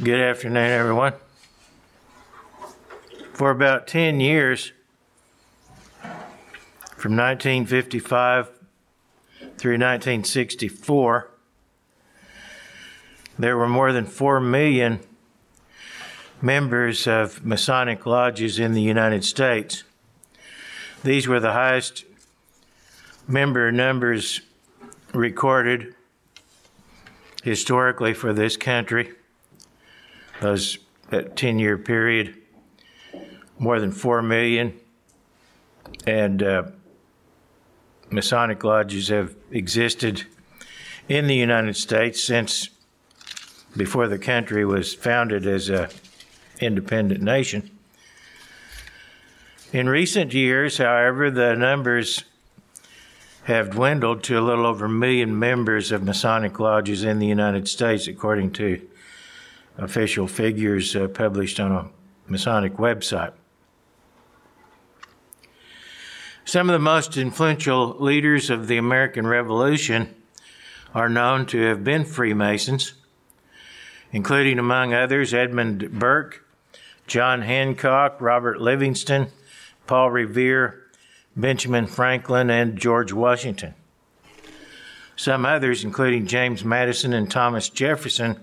Good afternoon, everyone. For about 10 years, from 1955 through 1964, there were more than 4 million members of Masonic lodges in the United States. These were the highest member numbers recorded historically for this country. Those that 10 year period, more than 4 million. And uh, Masonic lodges have existed in the United States since before the country was founded as a independent nation. In recent years, however, the numbers have dwindled to a little over a million members of Masonic lodges in the United States, according to official figures uh, published on a Masonic website. Some of the most influential leaders of the American Revolution are known to have been Freemasons, including, among others, Edmund Burke, John Hancock, Robert Livingston, Paul Revere, Benjamin Franklin, and George Washington. Some others, including James Madison and Thomas Jefferson,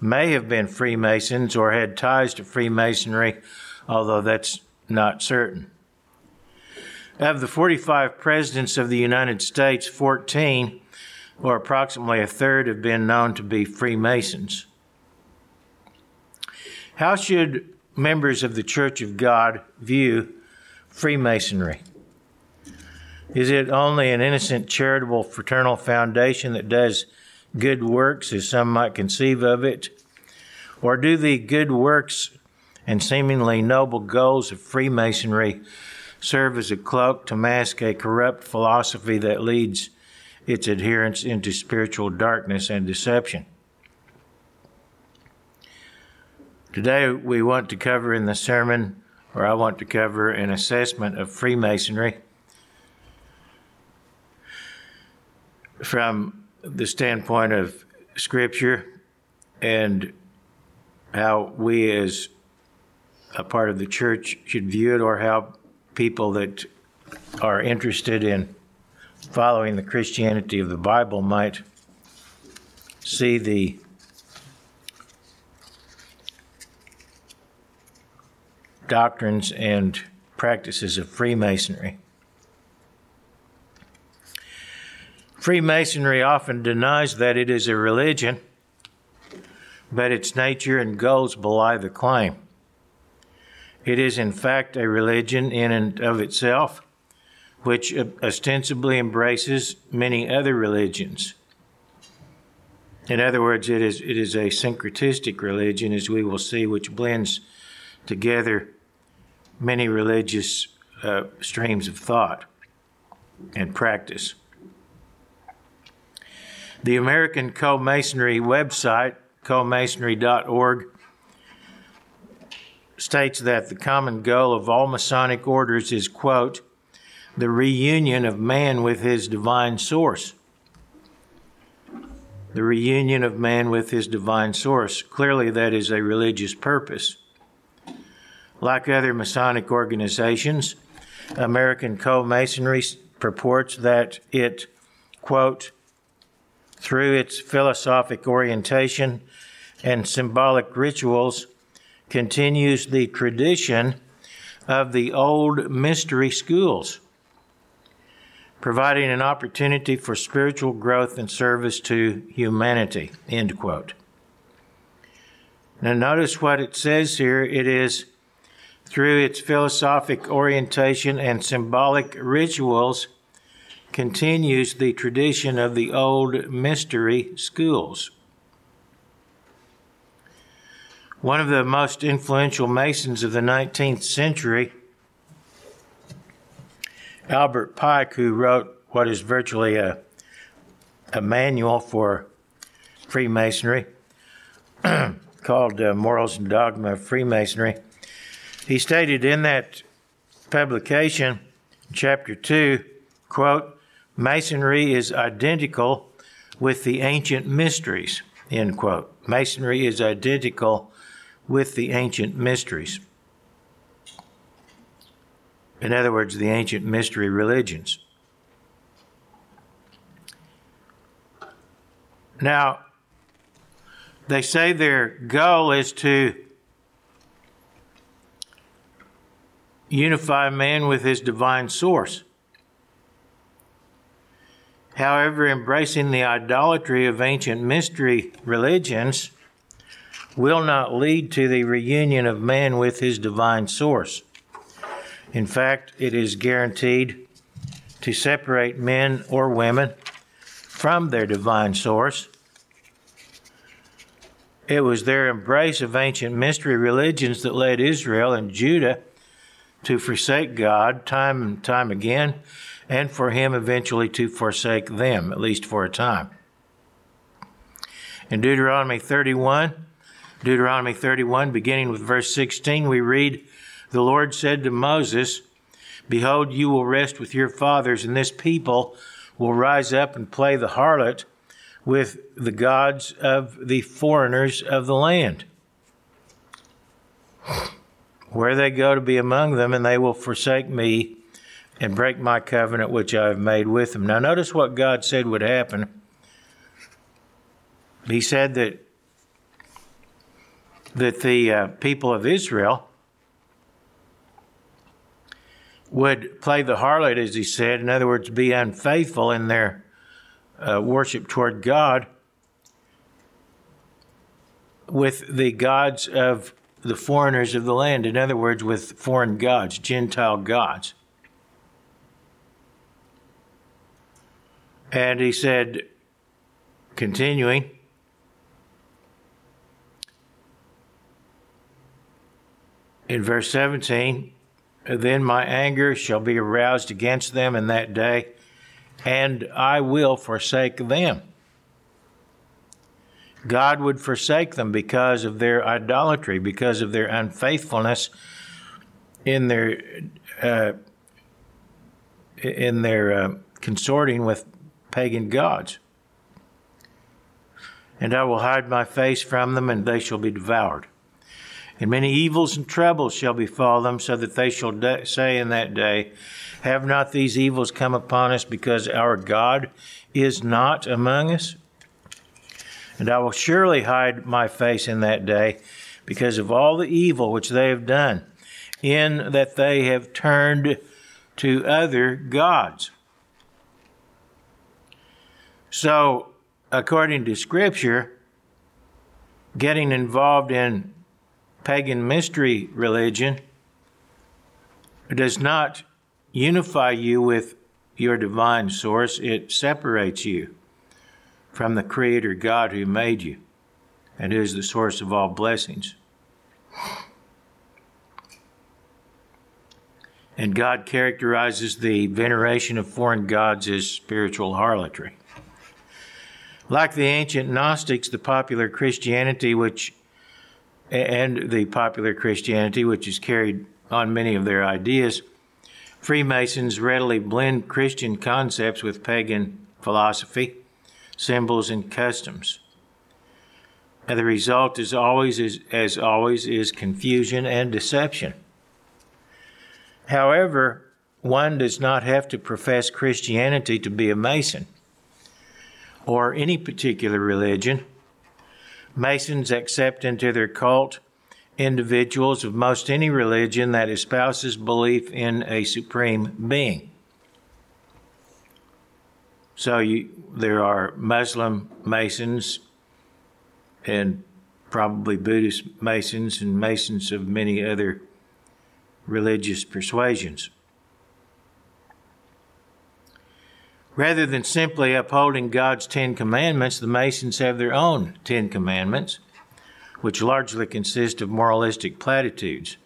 may have been Freemasons or had ties to Freemasonry, although that's not certain. Of the 45 presidents of the United States, 14, or approximately a third, have been known to be Freemasons. How should members of the Church of God view Freemasonry? Is it only an innocent charitable fraternal foundation that does good works, as some might conceive of it? Or do the good works and seemingly noble goals of Freemasonry serve as a cloak to mask a corrupt philosophy that leads its adherents into spiritual darkness and deception? Today, we want to cover in the sermon, or I want to cover an assessment of Freemasonry from the standpoint of Scripture and how we as a part of the church should view it, or how people that are interested in following the Christianity of the Bible might see the doctrines and practices of Freemasonry. Freemasonry often denies that it is a religion, but its nature and goals belie the claim. It is, in fact, a religion in and of itself, which ostensibly embraces many other religions. In other words, it is, it is a syncretistic religion, as we will see, which blends together many religious uh, streams of thought and practice. The American Co-Masonry website, comasonry.org, states that the common goal of all Masonic orders is, quote, the reunion of man with his divine source. The reunion of man with his divine source. Clearly, that is a religious purpose. Like other Masonic organizations, American Co Masonry purports that it, quote, through its philosophic orientation and symbolic rituals, continues the tradition of the old mystery schools, providing an opportunity for spiritual growth and service to humanity. End quote. Now, notice what it says here. It is through its philosophic orientation and symbolic rituals continues the tradition of the old mystery schools. One of the most influential Masons of the 19th century, Albert Pike, who wrote what is virtually a, a manual for Freemasonry called uh, Morals and Dogma of Freemasonry, he stated in that publication, chapter 2, quote, Masonry is identical with the ancient mysteries, End quote. Masonry is identical with the ancient mysteries. In other words, the ancient mystery religions. Now, they say their goal is to unify man with his divine source. However, embracing the idolatry of ancient mystery religions will not lead to the reunion of man with his divine source. In fact, it is guaranteed to separate men or women from their divine source. It was their embrace of ancient mystery religions that led Israel and Judah to forsake God time and time again, and for Him eventually to forsake them, at least for a time. In Deuteronomy 31, Deuteronomy 31, beginning with verse 16, we read, The Lord said to Moses, Behold, you will rest with your fathers, and this people will rise up and play the harlot with the gods of the foreigners of the land. Where they go to be among them, and they will forsake me and break my covenant which I have made with them. Now, notice what God said would happen. He said that that the uh, people of Israel would play the harlot, as he said, in other words, be unfaithful in their uh, worship toward God with the gods of the foreigners of the land, in other words, with foreign gods, Gentile gods. And he said, continuing, in verse 17, then my anger shall be aroused against them in that day, and I will forsake them. God would forsake them because of their idolatry, because of their unfaithfulness in their uh, in their uh, consorting with pagan gods. And I will hide my face from them, and they shall be devoured. And many evils and troubles shall befall them, so that they shall de- say in that day, Have not these evils come upon us because our God is not among us? And I will surely hide my face in that day because of all the evil which they have done, in that they have turned to other gods. So, according to Scripture, getting involved in pagan mystery religion does not unify you with your divine source, it separates you from the Creator God who made you and who is the source of all blessings. And God characterizes the veneration of foreign gods as spiritual harlotry. Like the ancient Gnostics, the popular Christianity, which and the popular Christianity, which is carried on many of their ideas, Freemasons readily blend Christian concepts with pagan philosophy, symbols, and customs. And the result is always, is, as always, is confusion and deception. However, one does not have to profess Christianity to be a Mason or any particular religion Masons accept into their cult individuals of most any religion that espouses belief in a supreme being. So you, there are Muslim Masons and probably Buddhist Masons and Masons of many other religious persuasions. Rather than simply upholding God's Ten Commandments, the Masons have their own Ten Commandments, which largely consist of moralistic platitudes.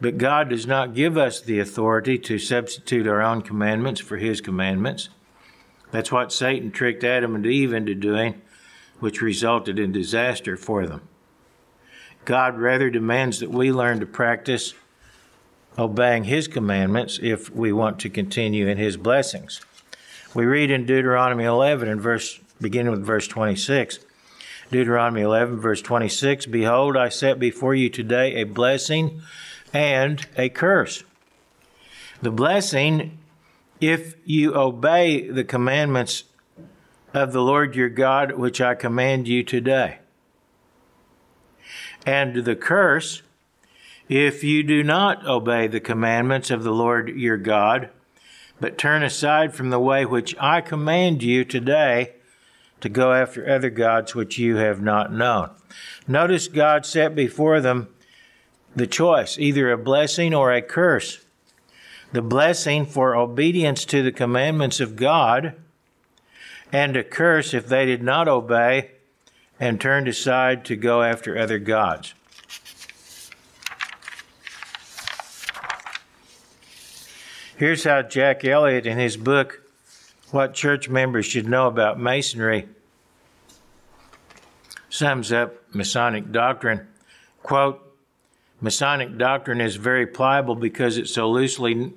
But God does not give us the authority to substitute our own commandments for His commandments. That's what Satan tricked Adam and Eve into doing, which resulted in disaster for them. God rather demands that we learn to practice obeying His commandments if we want to continue in His blessings. We read in Deuteronomy 11 and verse beginning with verse 26. Deuteronomy 11, verse 26 Behold, I set before you today a blessing and a curse. The blessing, if you obey the commandments of the Lord your God, which I command you today. And the curse, if you do not obey the commandments of the Lord your God, but turn aside from the way which I command you today to go after other gods which you have not known. Notice God set before them the choice, either a blessing or a curse. The blessing for obedience to the commandments of God, and a curse if they did not obey and turned aside to go after other gods. Here's how Jack Elliott, in his book, What Church Members Should Know About Masonry, sums up Masonic doctrine. Quote, Masonic doctrine is very pliable because it's so loosely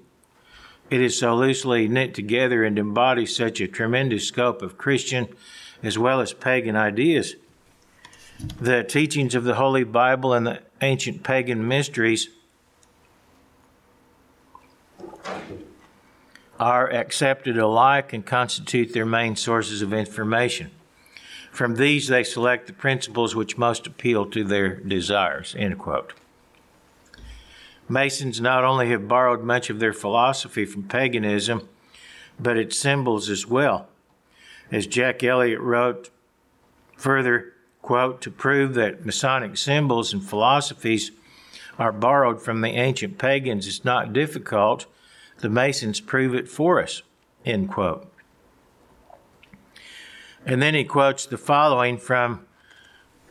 it is so loosely knit together and embodies such a tremendous scope of Christian as well as pagan ideas. The teachings of the Holy Bible and the ancient pagan mysteries are accepted alike and constitute their main sources of information. From these, they select the principles which most appeal to their desires. End quote. Masons not only have borrowed much of their philosophy from paganism, but its symbols as well. As Jack Elliott wrote further, quote, to prove that Masonic symbols and philosophies are borrowed from the ancient pagans is not difficult the Masons prove it for us, end quote. And then he quotes the following from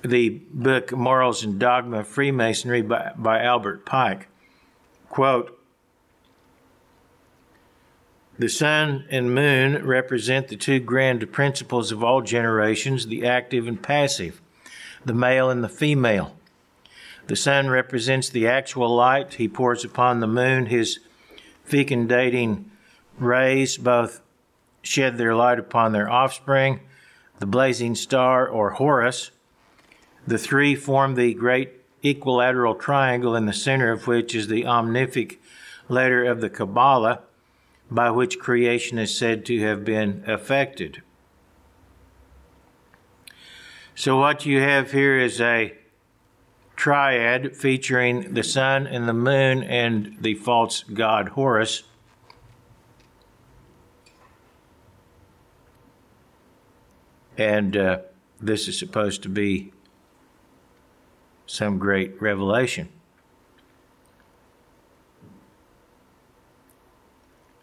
the book Morals and Dogma of Freemasonry by, by Albert Pike. Quote, the sun and moon represent the two grand principles of all generations, the active and passive, the male and the female. The sun represents the actual light he pours upon the moon, his fecundating rays both shed their light upon their offspring, the blazing star or Horus. The three form the great equilateral triangle in the center of which is the omnific letter of the Kabbalah by which creation is said to have been effected. So, what you have here is a triad featuring the sun and the moon and the false god Horus. And uh, this is supposed to be some great revelation.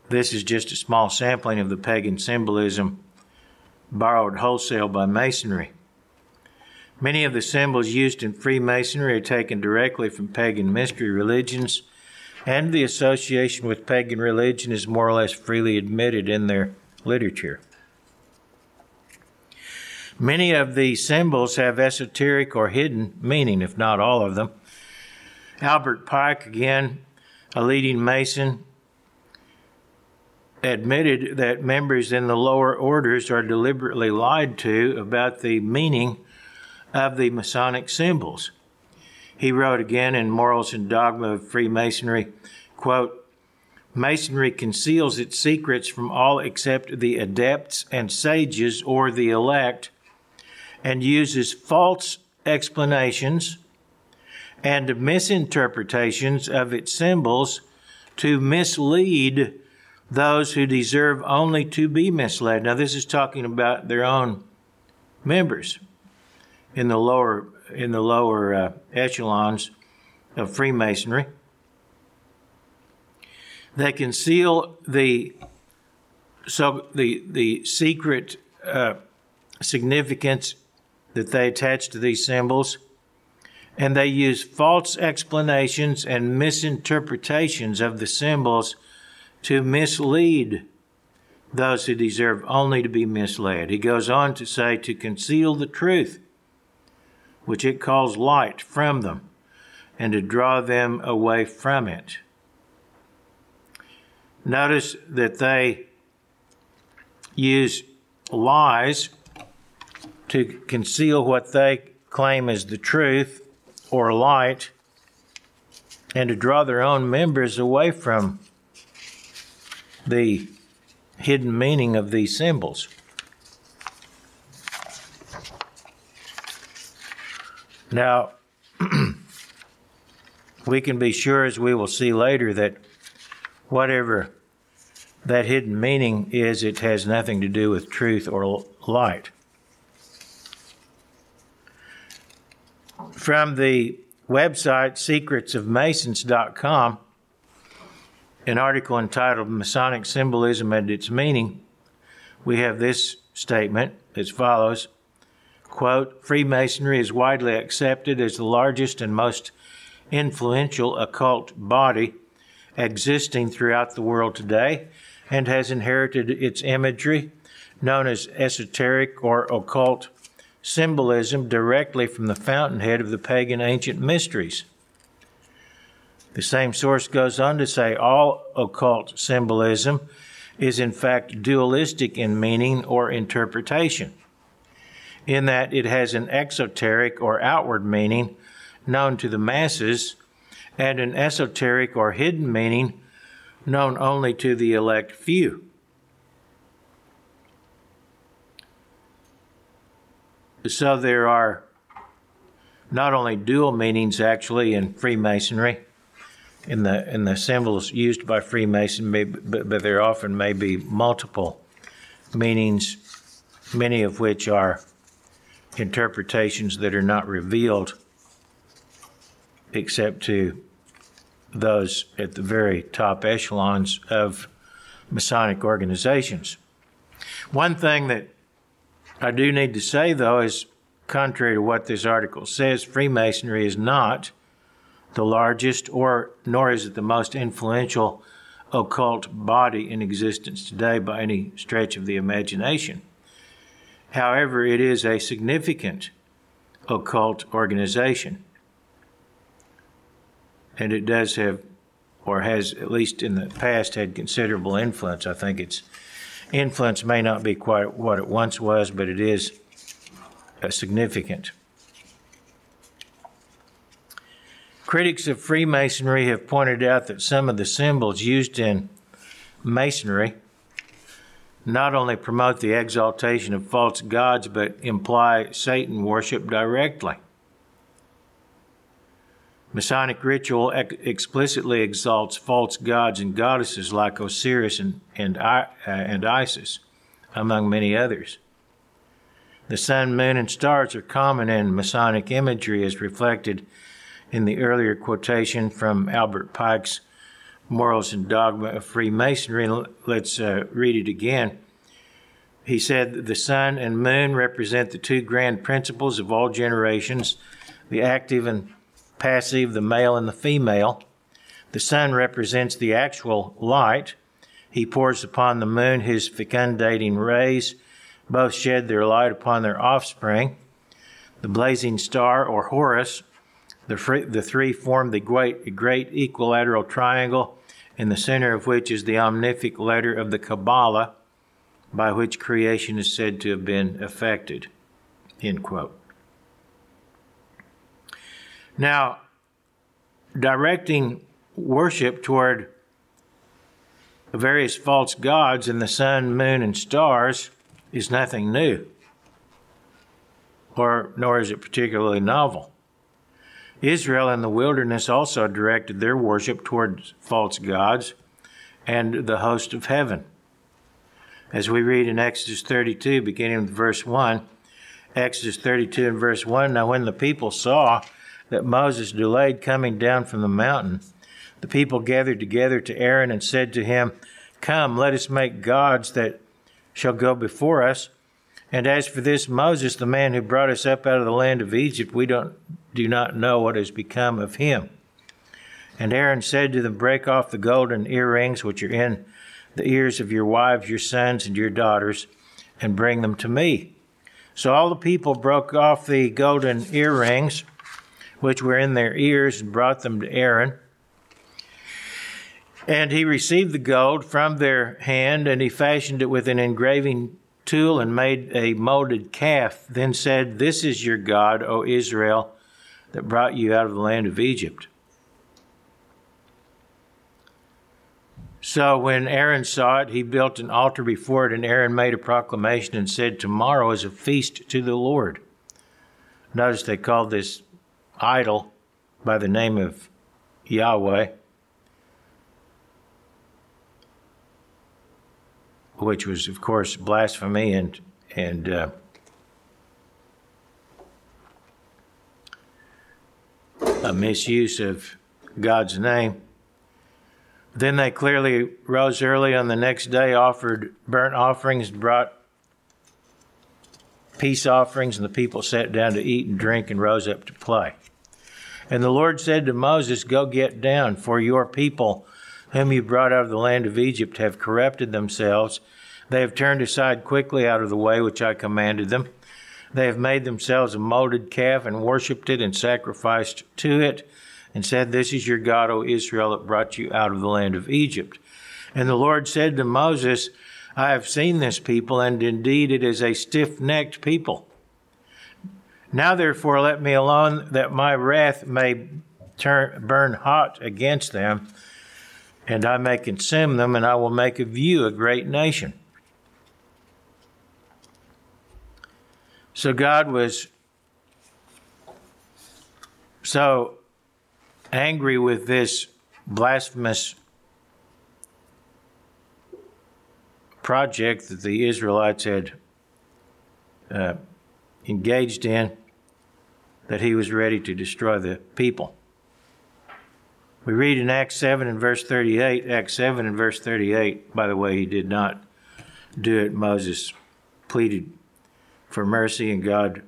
This is just a small sampling of the pagan symbolism borrowed wholesale by Masonry. Many of the symbols used in Freemasonry are taken directly from pagan mystery religions, and the association with pagan religion is more or less freely admitted in their literature. Many of these symbols have esoteric or hidden meaning, if not all of them. Albert Pike, again, a leading Mason, admitted that members in the lower orders are deliberately lied to about the meaning of the Masonic symbols. He wrote again in Morals and Dogma of Freemasonry, quote, Masonry conceals its secrets from all except the adepts and sages or the elect and uses false explanations and misinterpretations of its symbols to mislead those who deserve only to be misled. Now, this is talking about their own members in the lower in the lower uh, echelons of Freemasonry. They conceal the so the the secret uh, significance that they attach to these symbols, and they use false explanations and misinterpretations of the symbols to mislead those who deserve only to be misled. He goes on to say to conceal the truth which it calls light from them, and to draw them away from it. Notice that they use lies to conceal what they claim is the truth or light and to draw their own members away from the hidden meaning of these symbols. Now, we can be sure, as we will see later, that whatever that hidden meaning is, it has nothing to do with truth or light. From the website secretsofmasons.com, an article entitled Masonic Symbolism and Its Meaning, we have this statement as follows quote, Freemasonry is widely accepted as the largest and most influential occult body existing throughout the world today and has inherited its imagery, known as esoteric or occult symbolism, directly from the fountainhead of the pagan ancient mysteries. The same source goes on to say all occult symbolism is in fact dualistic in meaning or interpretation, in that it has an exoteric or outward meaning known to the masses and an esoteric or hidden meaning known only to the elect few. So there are not only dual meanings actually in Freemasonry, in the in the symbols used by Freemason, but, but there often may be multiple meanings, many of which are interpretations that are not revealed except to those at the very top echelons of Masonic organizations. One thing that I do need to say, though, is contrary to what this article says, Freemasonry is not the largest or nor is it the most influential occult body in existence today by any stretch of the imagination. However, it is a significant occult organization and it does have, or has at least in the past had considerable influence. I think its influence may not be quite what it once was, but it is significant. Critics of Freemasonry have pointed out that some of the symbols used in Masonry not only promote the exaltation of false gods, but imply Satan worship directly. Masonic ritual ex- explicitly exalts false gods and goddesses like Osiris and, and, uh, and Isis, among many others. The sun, moon, and stars are common in Masonic imagery as reflected in the earlier quotation from Albert Pike's Morals and Dogma of Freemasonry. Let's uh, read it again. He said, The sun and moon represent the two grand principles of all generations, the active and passive, the male and the female. The sun represents the actual light. He pours upon the moon his fecundating rays. Both shed their light upon their offspring. The blazing star, or Horus, the, the three form the great, great equilateral triangle, in the center of which is the omnific letter of the Kabbalah, by which creation is said to have been effected. End quote. Now, directing worship toward various false gods in the sun, moon, and stars is nothing new, or nor is it particularly novel. Israel in the wilderness also directed their worship towards false gods and the host of heaven. As we read in Exodus 32, beginning with verse 1, Exodus 32 and verse 1 Now, when the people saw that Moses delayed coming down from the mountain, the people gathered together to Aaron and said to him, Come, let us make gods that shall go before us. And as for this Moses, the man who brought us up out of the land of Egypt, we don't, do not know what has become of him. And Aaron said to them, Break off the golden earrings which are in the ears of your wives, your sons, and your daughters, and bring them to me. So all the people broke off the golden earrings which were in their ears, and brought them to Aaron. And he received the gold from their hand, and he fashioned it with an engraving tool and made a molded calf, then said, This is your God, O Israel, that brought you out of the land of Egypt. So when Aaron saw it, he built an altar before it, and Aaron made a proclamation and said, Tomorrow is a feast to the Lord. Notice they called this idol by the name of Yahweh, which was, of course, blasphemy and and uh, a misuse of God's name. Then they clearly rose early on the next day, offered burnt offerings, brought peace offerings, and the people sat down to eat and drink and rose up to play. And the Lord said to Moses, Go get down, for your people, whom you brought out of the land of Egypt, have corrupted themselves. They have turned aside quickly out of the way which I commanded them. They have made themselves a molded calf and worshipped it and sacrificed to it and said, This is your God, O Israel, that brought you out of the land of Egypt. And the Lord said to Moses, I have seen this people, and indeed it is a stiff necked people. Now therefore let me alone, that my wrath may turn, burn hot against them, and I may consume them, and I will make of you a great nation. So God was so angry with this blasphemous project that the Israelites had uh, engaged in that he was ready to destroy the people. We read in Acts 7 and verse 38, Acts 7 and verse 38, by the way, he did not do it. Moses pleaded for mercy, and God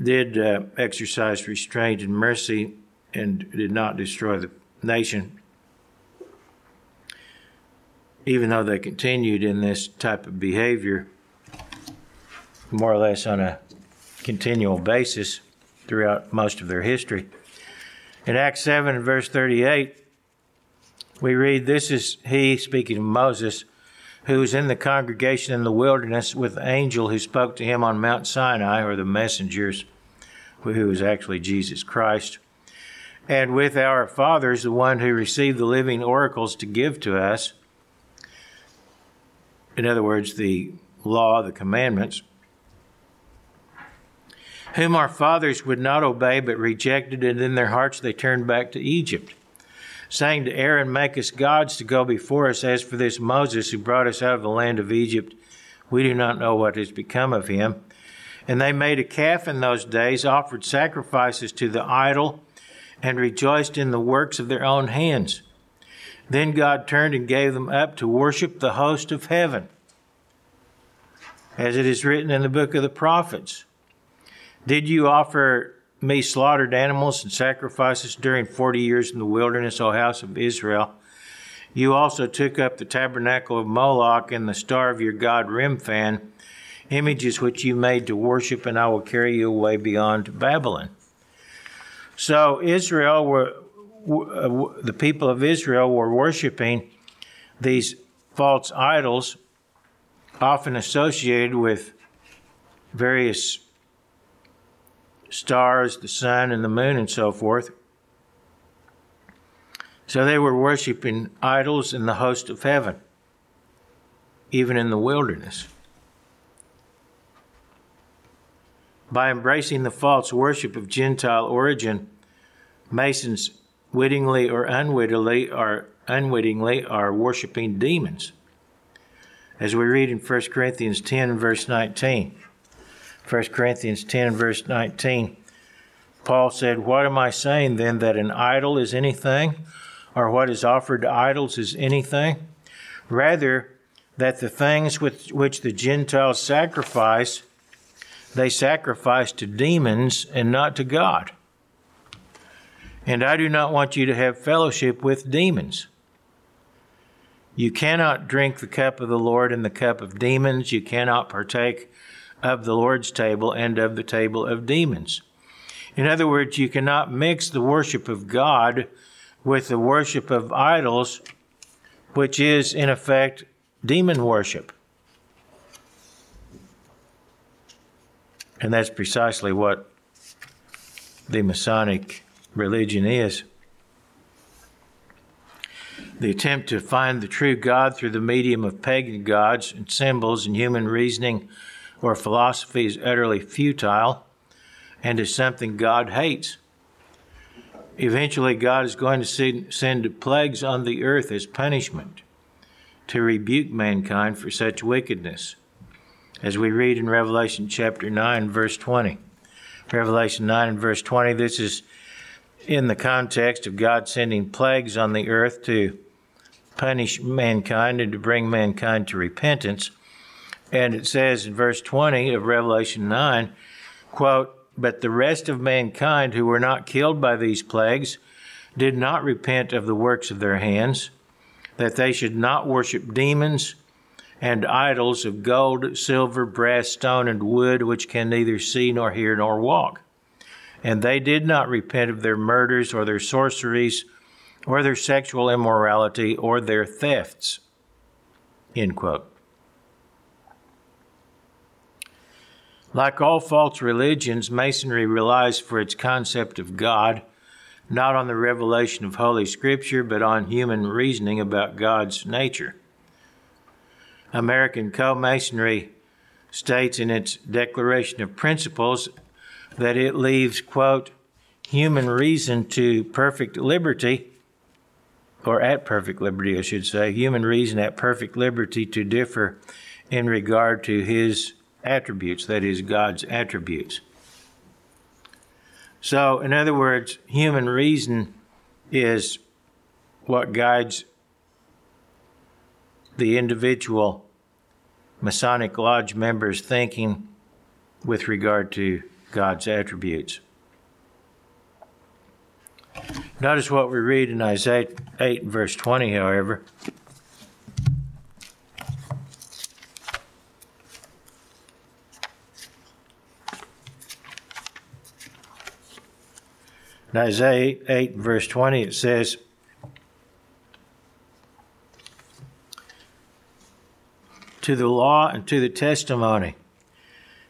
did uh, exercise restraint and mercy and did not destroy the nation, even though they continued in this type of behavior more or less on a continual basis throughout most of their history. In Acts 7 and verse 38, we read, This is he, speaking of Moses, who was in the congregation in the wilderness with the angel who spoke to him on Mount Sinai, or the messengers, who was actually Jesus Christ, and with our fathers, the one who received the living oracles to give to us. In other words, the law, the commandments, whom our fathers would not obey but rejected, and in their hearts they turned back to Egypt saying to Aaron, Make us gods to go before us. As for this Moses who brought us out of the land of Egypt, we do not know what has become of him. And they made a calf in those days, offered sacrifices to the idol, and rejoiced in the works of their own hands. Then God turned and gave them up to worship the host of heaven, as it is written in the book of the prophets. Did you offer me slaughtered animals and sacrifices during forty years in the wilderness, O house of Israel. You also took up the tabernacle of Moloch and the star of your god Remphan, images which you made to worship, and I will carry you away beyond Babylon. So Israel were the people of Israel were worshiping these false idols, often associated with various stars, the sun, and the moon, and so forth. So they were worshiping idols in the host of heaven, even in the wilderness. By embracing the false worship of Gentile origin, Masons wittingly or unwittingly are unwittingly are worshiping demons. As we read in 1 Corinthians 10 verse 19. 1 Corinthians 10, verse 19, Paul said, What am I saying then, that an idol is anything, or what is offered to idols is anything? Rather, that the things with which the Gentiles sacrifice, they sacrifice to demons and not to God. And I do not want you to have fellowship with demons. You cannot drink the cup of the Lord and the cup of demons. You cannot partake of the Lord's table and of the table of demons. In other words, you cannot mix the worship of God with the worship of idols, which is, in effect, demon worship. And that's precisely what the Masonic religion is. The attempt to find the true God through the medium of pagan gods and symbols and human reasoning or philosophy is utterly futile and is something God hates. Eventually, God is going to send plagues on the earth as punishment to rebuke mankind for such wickedness, as we read in Revelation chapter 9, verse 20. Revelation 9 and verse 20, this is in the context of God sending plagues on the earth to punish mankind and to bring mankind to repentance. And it says in verse 20 of Revelation 9, quote, But the rest of mankind who were not killed by these plagues did not repent of the works of their hands, that they should not worship demons and idols of gold, silver, brass, stone, and wood, which can neither see nor hear nor walk. And they did not repent of their murders or their sorceries or their sexual immorality or their thefts. End quote. Like all false religions, Masonry relies for its concept of God not on the revelation of Holy Scripture, but on human reasoning about God's nature. American Co Masonry states in its Declaration of Principles that it leaves, quote, human reason to perfect liberty or at perfect liberty, I should say, human reason at perfect liberty to differ in regard to his attributes, that is, God's attributes. So, in other words, human reason is what guides the individual Masonic Lodge member's thinking with regard to God's attributes. Notice what we read in Isaiah 8, verse 20, however. In Isaiah 8, verse 20, it says, To the law and to the testimony.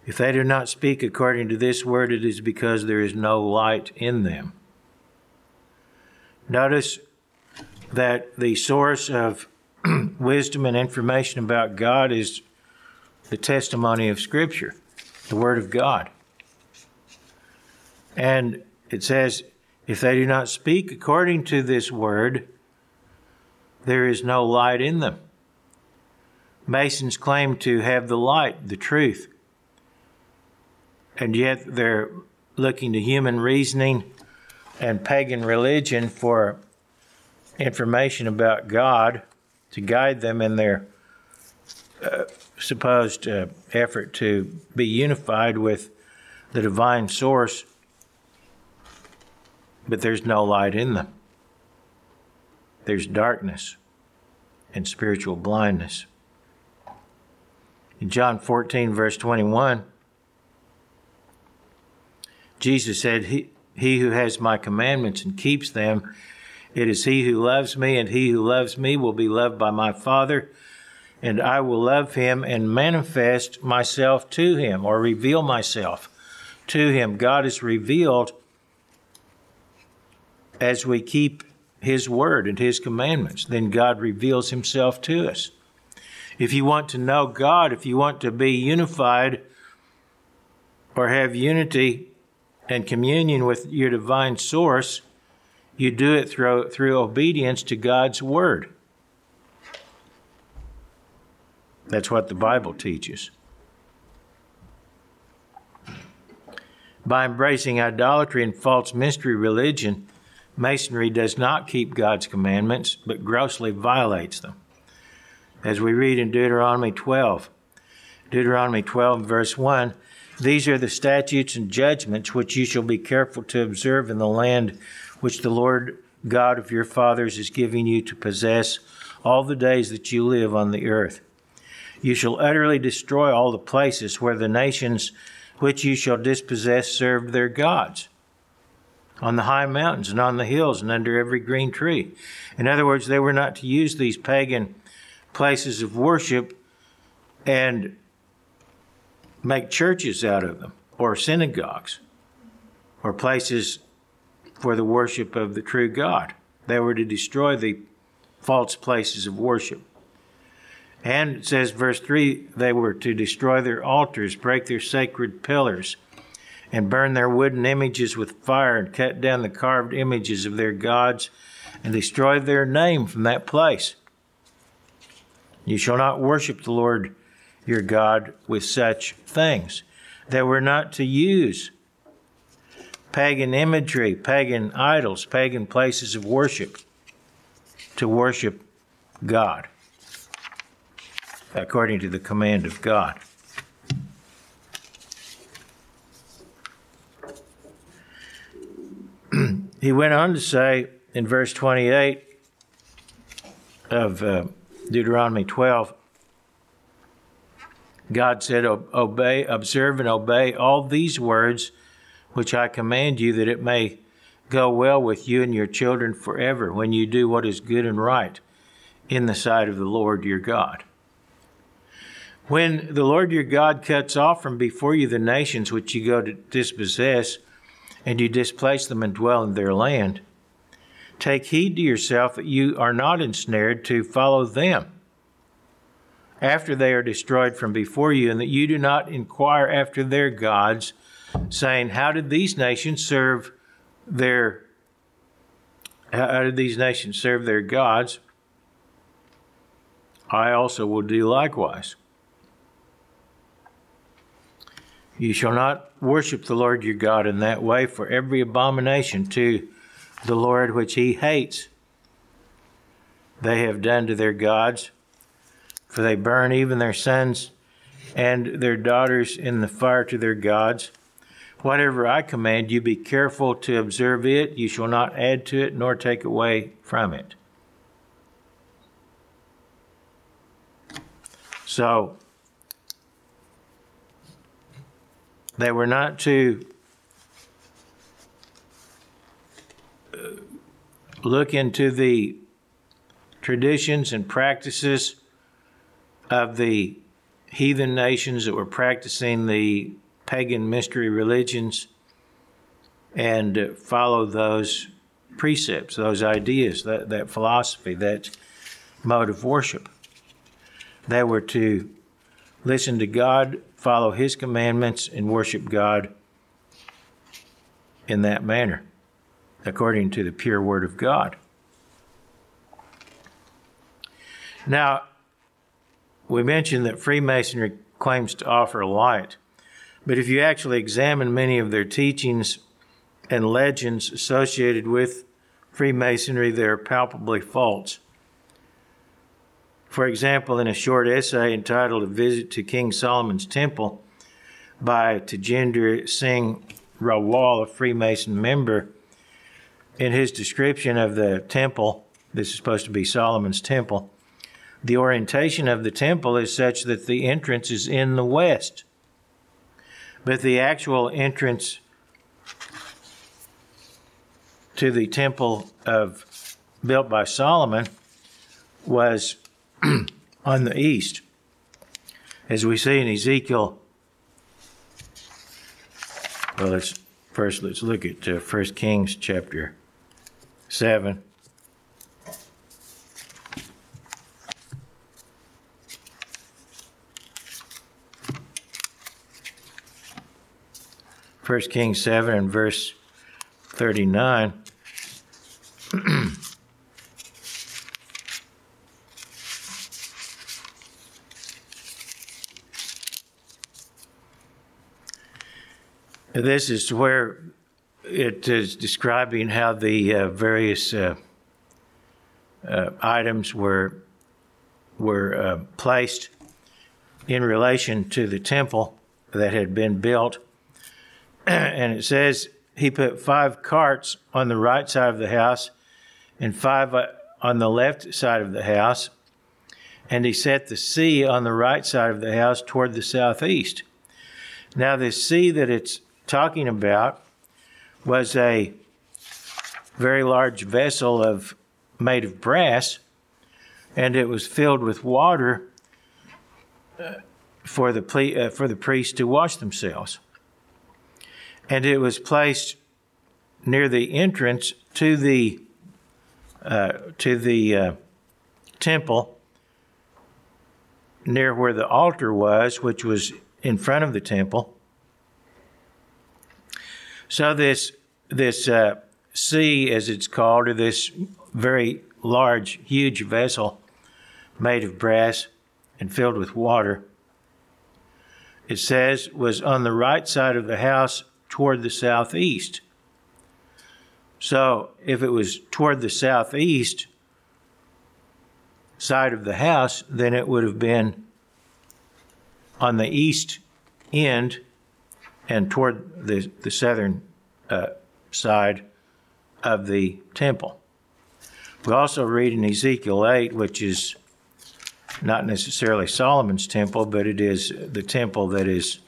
If they do not speak according to this word, it is because there is no light in them. Notice that the source of wisdom and information about God is the testimony of Scripture, the Word of God. And it says, if they do not speak according to this Word, there is no light in them. Masons claim to have the light, the truth, and yet they're looking to human reasoning and pagan religion for information about God to guide them in their uh, supposed uh, effort to be unified with the divine source, but there's no light in them. There's darkness and spiritual blindness. In John 14, verse 21, Jesus said, he, he who has my commandments and keeps them, it is he who loves me, and he who loves me will be loved by my Father, and I will love him and manifest myself to him, or reveal myself to him. God is revealed as we keep his word and his commandments. Then God reveals himself to us. If you want to know God, if you want to be unified or have unity and communion with your divine source, you do it through, through obedience to God's word. That's what the Bible teaches. By embracing idolatry and false mystery religion, Masonry does not keep God's commandments, but grossly violates them. As we read in Deuteronomy 12, Deuteronomy 12, verse 1 these are the statutes and judgments which you shall be careful to observe in the land which the Lord God of your fathers is giving you to possess all the days that you live on the earth. You shall utterly destroy all the places where the nations which you shall dispossess served their gods, on the high mountains and on the hills and under every green tree. In other words, they were not to use these pagan places of worship and make churches out of them or synagogues or places for the worship of the true God. They were to destroy the false places of worship. And it says, verse 3 they were to destroy their altars, break their sacred pillars, and burn their wooden images with fire, and cut down the carved images of their gods, and destroy their name from that place. You shall not worship the Lord your God with such things. That we're not to use pagan imagery, pagan idols, pagan places of worship to worship God according to the command of God. He went on to say in verse 28 of uh, Deuteronomy 12 God said, Obey, observe, and obey all these words which I command you, that it may go well with you and your children forever when you do what is good and right in the sight of the Lord your God. When the Lord your God cuts off from before you the nations which you go to dispossess, and you displace them and dwell in their land, take heed to yourself that you are not ensnared to follow them after they are destroyed from before you, and that you do not inquire after their gods, saying, How did these nations serve their how did these nations serve their gods? I also will do likewise. You shall not worship the Lord your God in that way, for every abomination to the Lord which he hates they have done to their gods, for they burn even their sons and their daughters in the fire to their gods. Whatever I command you, be careful to observe it. You shall not add to it nor take away from it. So, They were not to uh, look into the traditions and practices of the heathen nations that were practicing the pagan mystery religions and follow those precepts, those ideas, that, that philosophy, that mode of worship. They were to listen to God follow His commandments and worship God in that manner, according to the pure Word of God. Now, we mentioned that Freemasonry claims to offer light, but if you actually examine many of their teachings and legends associated with Freemasonry, they're palpably false. For example, in a short essay entitled A Visit to King Solomon's Temple by Tajinder Singh Rawal, a Freemason member, in his description of the temple, this is supposed to be Solomon's temple, the orientation of the temple is such that the entrance is in the west. But the actual entrance to the temple of built by Solomon was on the east. As we see in Ezekiel, well, let's first let's look at uh, 1 Kings chapter 7. First Kings 7 and verse 39. This is where it is describing how the uh, various uh, uh, items were were uh, placed in relation to the temple that had been built, and it says he put five carts on the right side of the house and five uh, on the left side of the house, and he set the sea on the right side of the house toward the southeast. Now, this sea that it's talking about was a very large vessel of made of brass, and it was filled with water uh, for the ple- uh, for the priests to wash themselves. and it was placed near the entrance to the uh, to the uh, temple, near where the altar was, which was in front of the temple. So this this uh, sea, as it's called, or this very large, huge vessel made of brass and filled with water, it says, was on the right side of the house toward the southeast. So if it was toward the southeast side of the house, then it would have been on the east end and toward the, the southern uh, side of the temple. We also read in Ezekiel 8, which is not necessarily Solomon's temple, but it is the temple that is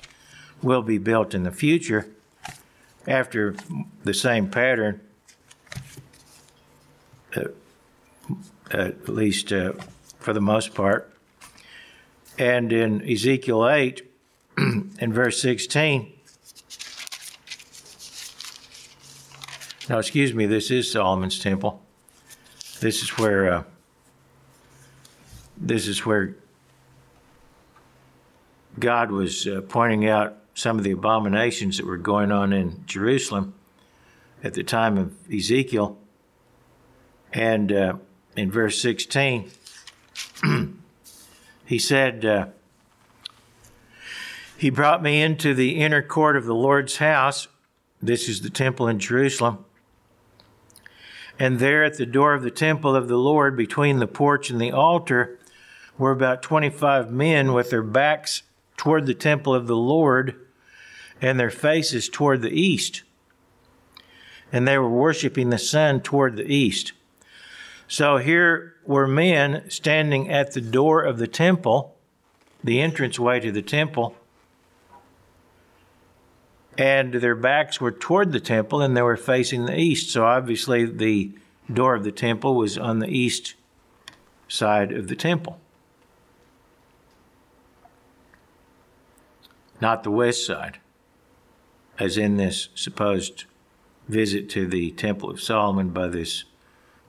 will be built in the future after the same pattern, uh, at least uh, for the most part. And in Ezekiel 8 in verse 16, no, excuse me, this is Solomon's temple. This is where uh, this is where God was uh, pointing out some of the abominations that were going on in Jerusalem at the time of Ezekiel. And uh, in verse 16, he said, uh, He brought me into the inner court of the Lord's house. This is the temple in Jerusalem. And there at the door of the temple of the Lord, between the porch and the altar, were about 25 men with their backs toward the temple of the Lord and their faces toward the east. And they were worshiping the sun toward the east. So here were men standing at the door of the temple, the entranceway to the temple, and their backs were toward the temple and they were facing the east. So obviously, the door of the temple was on the east side of the temple. not the west side, as in this supposed visit to the Temple of Solomon by this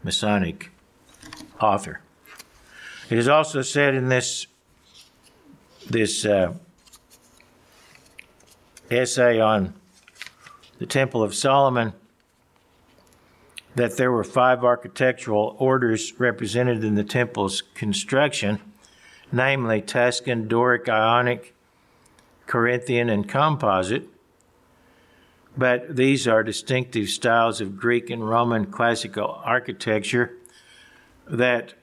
Masonic author. It is also said in this this uh, essay on the Temple of Solomon that there were five architectural orders represented in the temple's construction, namely Tuscan, Doric, Ionic, Corinthian, and composite. But these are distinctive styles of Greek and Roman classical architecture that,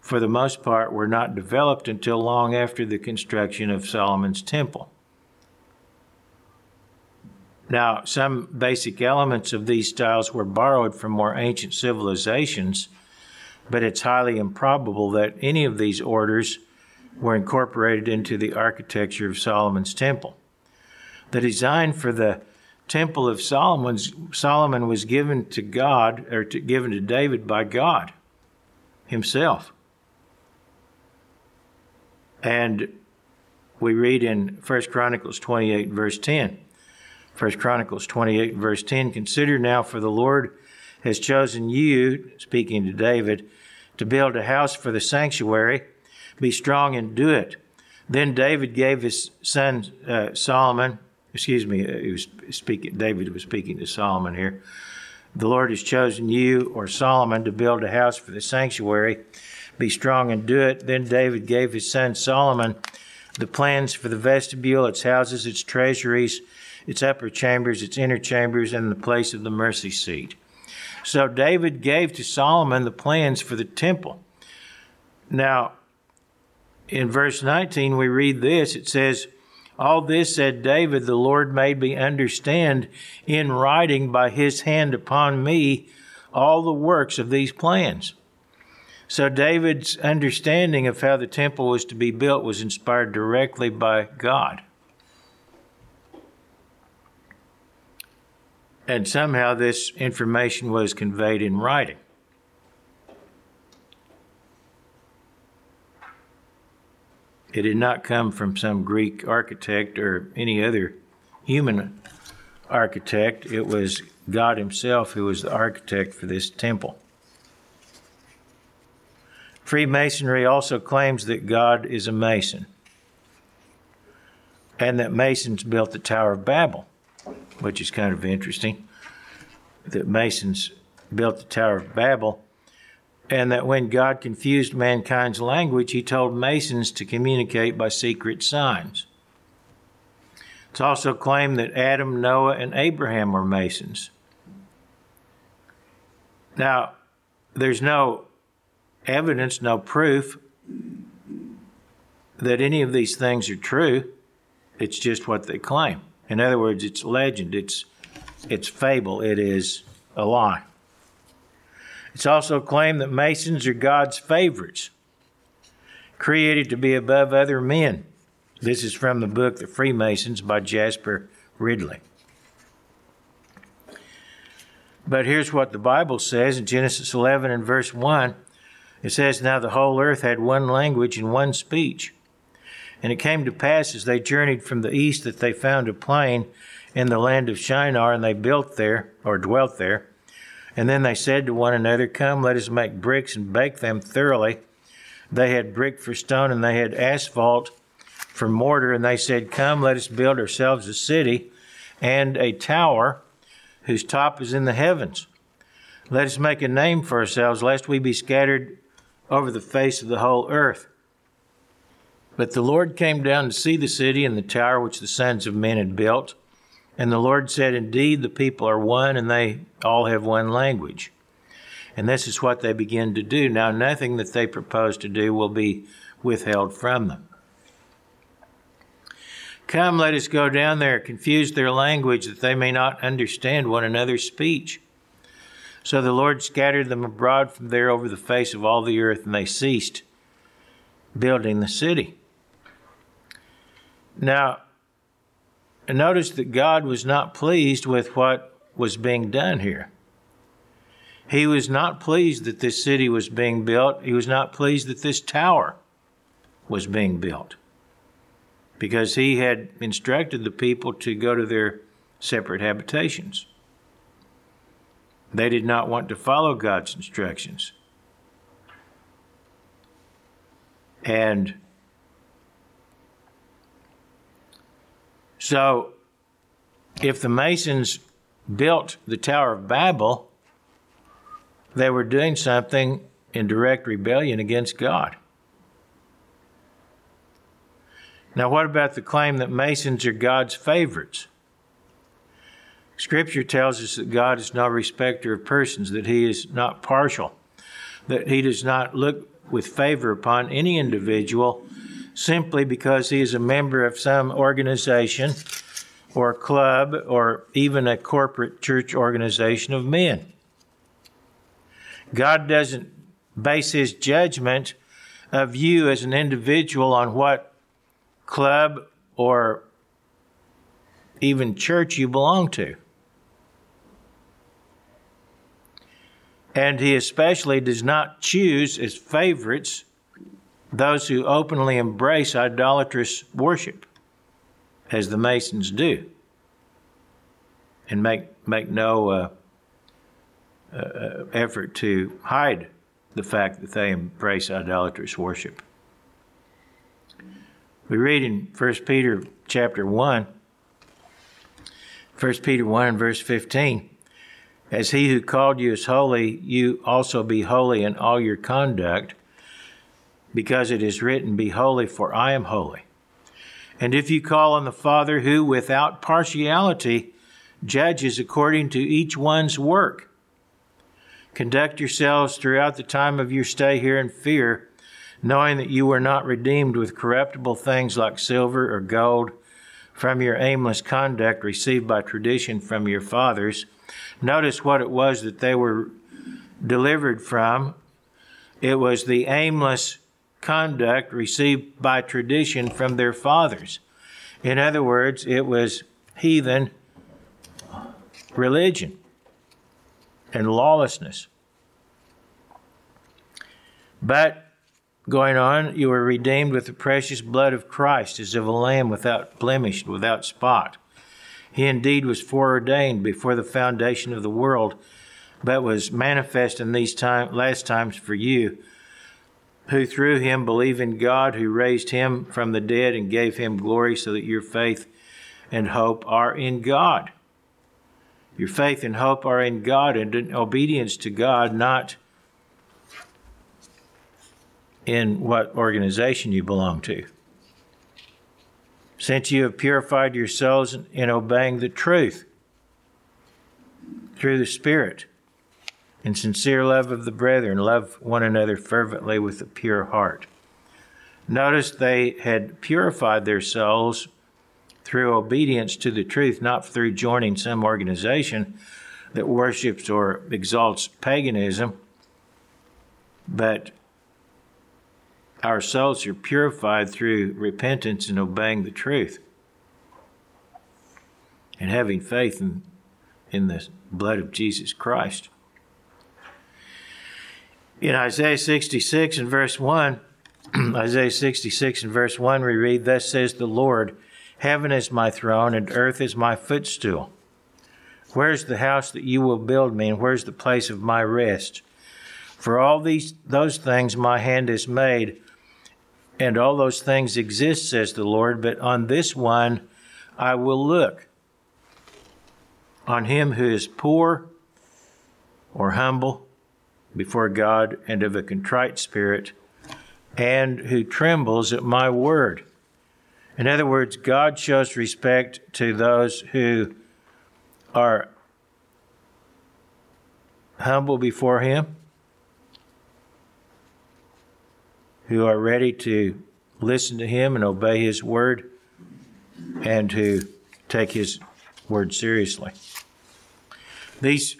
for the most part, were not developed until long after the construction of Solomon's temple. Now, some basic elements of these styles were borrowed from more ancient civilizations, but it's highly improbable that any of these orders were incorporated into the architecture of Solomon's temple. The design for the temple of Solomon's, Solomon was given to God, or to, given to David by God himself. And we read in 1 Chronicles 28, verse 10. 1 Chronicles 28, verse 10 Consider now, for the Lord has chosen you, speaking to David, to build a house for the sanctuary be strong and do it. Then David gave his son uh, Solomon, excuse me, he was speaking, David was speaking to Solomon here. The Lord has chosen you or Solomon to build a house for the sanctuary. Be strong and do it. Then David gave his son Solomon the plans for the vestibule, its houses, its treasuries, its upper chambers, its inner chambers, and the place of the mercy seat. So David gave to Solomon the plans for the temple. Now, in verse 19, we read this it says, All this said David, the Lord made me understand in writing by his hand upon me all the works of these plans. So David's understanding of how the temple was to be built was inspired directly by God. And somehow this information was conveyed in writing. It did not come from some Greek architect or any other human architect, it was God Himself who was the architect for this temple. Freemasonry also claims that God is a mason and that Masons built the Tower of Babel, which is kind of interesting. That Masons built the Tower of Babel, and that when God confused mankind's language, he told Masons to communicate by secret signs. It's also claimed that Adam, Noah, and Abraham were Masons. Now, there's no evidence, no proof that any of these things are true. It's just what they claim. In other words, it's legend, it's, it's fable, it is a lie. It's also claimed that Masons are God's favorites, created to be above other men. This is from the book The Freemasons by Jasper Ridley. But here's what the Bible says in Genesis 11 and verse 1. It says, Now the whole earth had one language and one speech. And it came to pass as they journeyed from the east that they found a plain in the land of Shinar, and they built there, or dwelt there. And then they said to one another, Come, let us make bricks and bake them thoroughly. They had brick for stone, and they had asphalt for mortar. And they said, Come, let us build ourselves a city and a tower whose top is in the heavens. Let us make a name for ourselves, lest we be scattered over the face of the whole earth. But the Lord came down to see the city and the tower which the sons of men had built. And the Lord said, Indeed, the people are one, and they all have one language. And this is what they begin to do. Now, nothing that they propose to do will be withheld from them. Come, let us go down there, confuse their language, that they may not understand one another's speech. So the Lord scattered them abroad from there over the face of all the earth, and they ceased building the city. Now, notice that God was not pleased with what was being done here. He was not pleased that this city was being built. He was not pleased that this tower was being built because he had instructed the people to go to their separate habitations. They did not want to follow God's instructions. And So, if the Masons built the Tower of Babel, they were doing something in direct rebellion against God. Now, what about the claim that Masons are God's favorites? Scripture tells us that God is no respecter of persons, that He is not partial, that He does not look with favor upon any individual simply because he is a member of some organization or club or even a corporate church organization of men. God doesn't base his judgment of you as an individual on what club or even church you belong to. And he especially does not choose as favorites those who openly embrace idolatrous worship, as the Masons do, and make, make no uh, uh, effort to hide the fact that they embrace idolatrous worship. We read in 1 Peter chapter 1, 1 Peter 1 and verse 15, As he who called you is holy, you also be holy in all your conduct because it is written, Be holy, for I am holy. And if you call on the Father who, without partiality, judges according to each one's work, conduct yourselves throughout the time of your stay here in fear, knowing that you were not redeemed with corruptible things like silver or gold from your aimless conduct received by tradition from your fathers. Notice what it was that they were delivered from. It was the aimless conduct received by tradition from their fathers. In other words, it was heathen religion and lawlessness. But going on, you were redeemed with the precious blood of Christ as of a lamb without blemish, without spot. He indeed was foreordained before the foundation of the world, but was manifest in these time, last times for you, who through him believe in God, who raised him from the dead and gave him glory, so that your faith and hope are in God. Your faith and hope are in God and in obedience to God, not in what organization you belong to. Since you have purified your souls in obeying the truth through the Spirit, in sincere love of the brethren, love one another fervently with a pure heart. Notice they had purified their souls through obedience to the truth, not through joining some organization that worships or exalts paganism, but our souls are purified through repentance and obeying the truth and having faith in, in the blood of Jesus Christ. In Isaiah 66 and verse 1, Isaiah 66 and verse 1, we read, Thus says the Lord, Heaven is my throne and earth is my footstool. Where's the house that you will build me, and where's the place of my rest? For all these those things my hand has made, and all those things exist, says the Lord, but on this one I will look. On him who is poor or humble before God and of a contrite spirit, and who trembles at my word. In other words, God shows respect to those who are humble before Him who are ready to listen to him and obey his word and to take his word seriously. These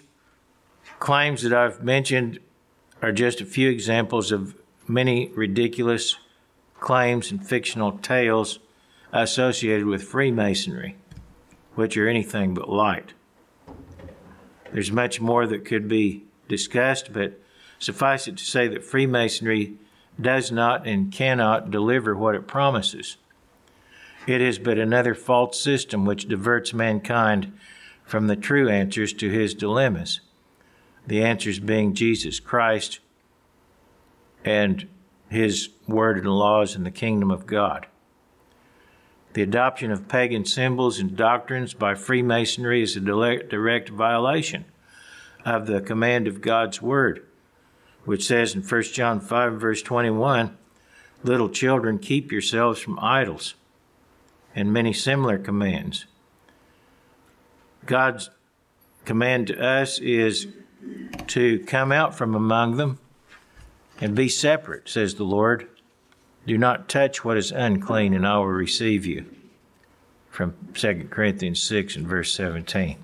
claims that I've mentioned are just a few examples of many ridiculous claims and fictional tales associated with Freemasonry, which are anything but light. There's much more that could be discussed, but suffice it to say that Freemasonry does not and cannot deliver what it promises. It is but another false system which diverts mankind from the true answers to his dilemmas. The answers being Jesus Christ and his word and laws in the kingdom of God. The adoption of pagan symbols and doctrines by Freemasonry is a direct violation of the command of God's word which says in 1 John 5, verse 21, Little children, keep yourselves from idols, and many similar commands. God's command to us is to come out from among them and be separate, says the Lord. Do not touch what is unclean, and I will receive you. From 2 Corinthians 6 and verse 17.